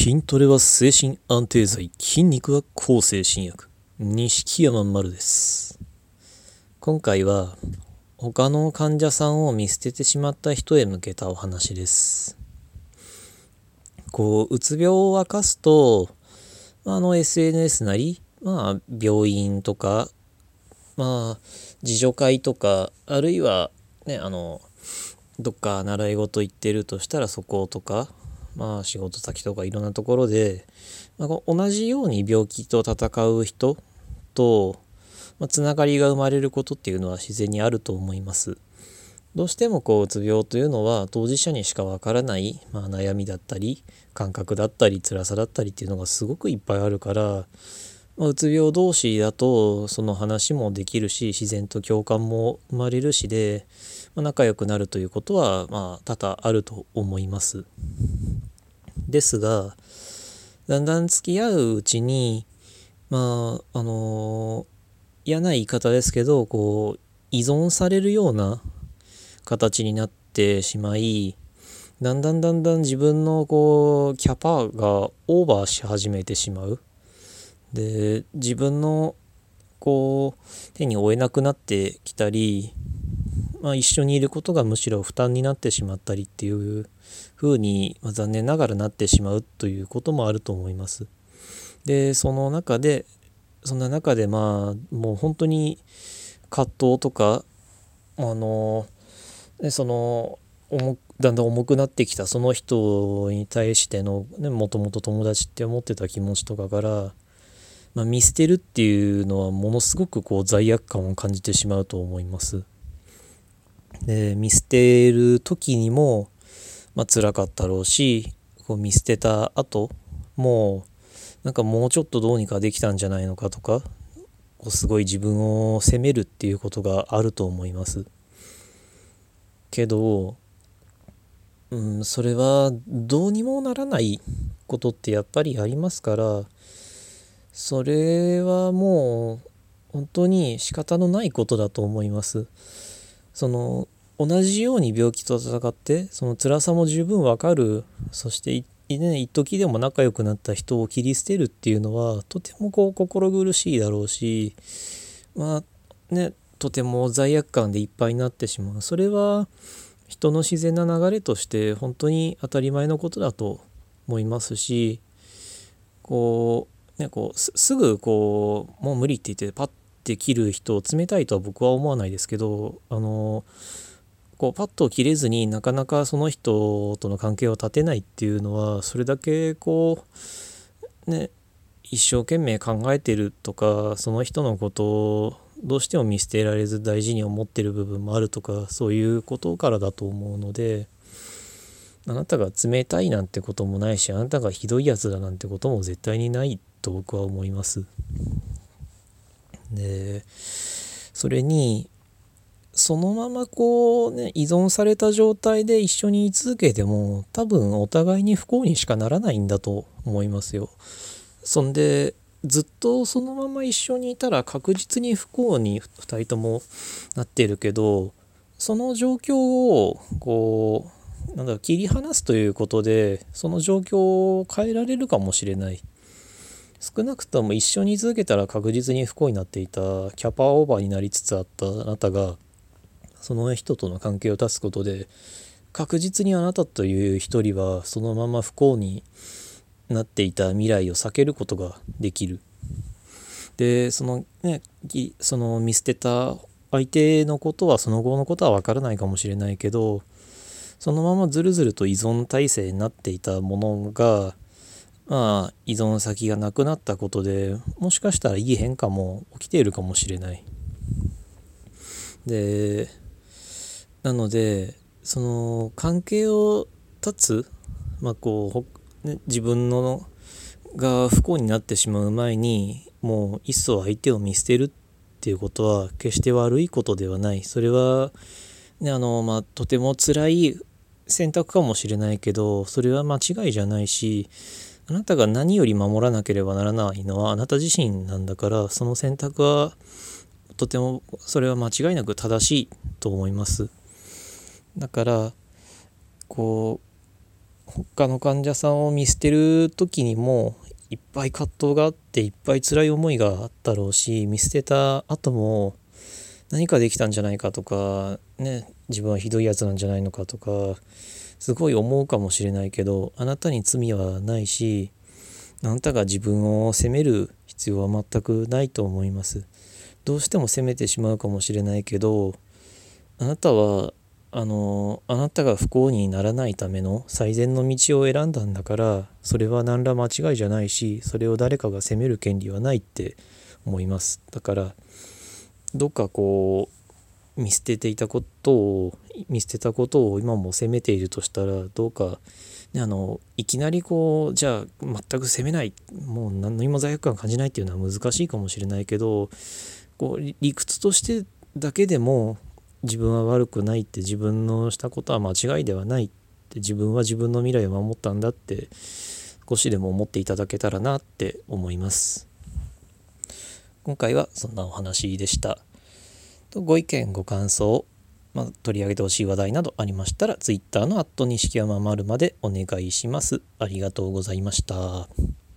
筋トレは精神安定剤、筋肉は抗精神薬。錦山丸です。今回は、他の患者さんを見捨ててしまった人へ向けたお話です。こう、うつ病を明かすと、あの SNS なり、まあ、病院とか、まあ、自助会とか、あるいは、ね、あの、どっか習い事行ってるとしたらそことか、まあ仕事先とかいろんなところで、まあ、同じように病気と闘う人と、まあ、つながりが生まれることっていうのは自然にあると思います。どうしてもこううつ病というのは当事者にしかわからない、まあ、悩みだったり感覚だったり辛さだったりっていうのがすごくいっぱいあるから、まあ、うつ病同士だとその話もできるし自然と共感も生まれるしで、まあ、仲良くなるということはまあ多々あると思います。ですがだんだん付き合ううちにまああの嫌な言い方ですけどこう依存されるような形になってしまいだんだんだんだん自分のこうキャパがオーバーし始めてしまう。で自分のこう手に負えなくなってきたり、まあ、一緒にいることがむしろ負担になってしまったりっていう風に、まあ、残念ながらなってしまうということもあると思います。でその中でそんな中でまあもう本当に葛藤とかあのでそのだんだん重くなってきたその人に対しての、ね、もともと友達って思ってた気持ちとかから、まあ、見捨てるっていうのはものすごくこう罪悪感を感じてしまうと思います。で見捨てる時にも、まあ辛かったろうしこう見捨てた後もなんかもうちょっとどうにかできたんじゃないのかとかこうすごい自分を責めるっていうことがあると思います。けど、うん、それはどうにもならないことってやっぱりありますからそれはもう本当に仕方のないことだと思います。その同じように病気と戦ってその辛さも十分わかる。そしていね一時でも仲良くなった人を切り捨てるっていうのはとてもこう心苦しいだろうしまあねとても罪悪感でいっぱいになってしまう。それは人の自然な流れとして本当に当たり前のことだと思いますしこうねこうすぐこうもう無理って言ってパッて切る人冷たいとは僕は思わないですけどあのこうパッと切れずになかなかその人との関係を断てないっていうのはそれだけこうね一生懸命考えてるとかその人のことをどうしても見捨てられず大事に思ってる部分もあるとかそういうことからだと思うのであなたが冷たいなんてこともないしあなたがひどいやつだなんてことも絶対にないと僕は思います。でそれにそのままこうね依存された状態で一緒に居続けても多分お互いに不幸にしかならないんだと思いますよ。そんでずっとそのまま一緒にいたら確実に不幸に2人ともなってるけどその状況をこうなんだろう切り離すということでその状況を変えられるかもしれない。少なくとも一緒に続けたら確実に不幸になっていたキャパオーバーになりつつあったあなたがその人との関係を断つことで確実にあなたという一人はそのまま不幸になっていた未来を避けることができる。でそのねその見捨てた相手のことはその後のことは分からないかもしれないけどそのままずるずると依存体制になっていたものがまあ依存先がなくなったことでもしかしたらいい変化も起きているかもしれない。でなのでその関係を断つ、まあこうね、自分のが不幸になってしまう前にもういっそ相手を見捨てるっていうことは決して悪いことではないそれは、ねあのまあ、とても辛い選択かもしれないけどそれは間違いじゃないしあなたが何より守らなければならないのはあなた自身なんだからその選択はとてもそれは間違いなく正しいと思います。だからこう他の患者さんを見捨てる時にもいっぱい葛藤があっていっぱい辛い思いがあったろうし見捨てた後も何かできたんじゃないかとかね自分はひどいやつなんじゃないのかとかすごい思うかもしれないけどあなたに罪はないしあなたが自分を責める必要は全くないと思います。どうしても責めてしまうかもしれないけどあなたはあのあなたが不幸にならないための最善の道を選んだんだからそれは何ら間違いじゃないしそれを誰かが責める権利はないって思います。だからどっかこう見捨てていたことを見捨てたことを今も責めているとしたらどうか、あのいきなりこうじゃあ全く責めないもう何にも罪悪感感じないっていうのは難しいかもしれないけどこう理屈としてだけでも自分は悪くないって自分のしたことは間違いではないって自分は自分の未来を守ったんだって少しでも思っていただけたらなって思います。今回はそんなお話でした。とご意見ご感想、まあ、取り上げてほしい話題などありましたら Twitter の「錦山丸」までお願いします。ありがとうございました。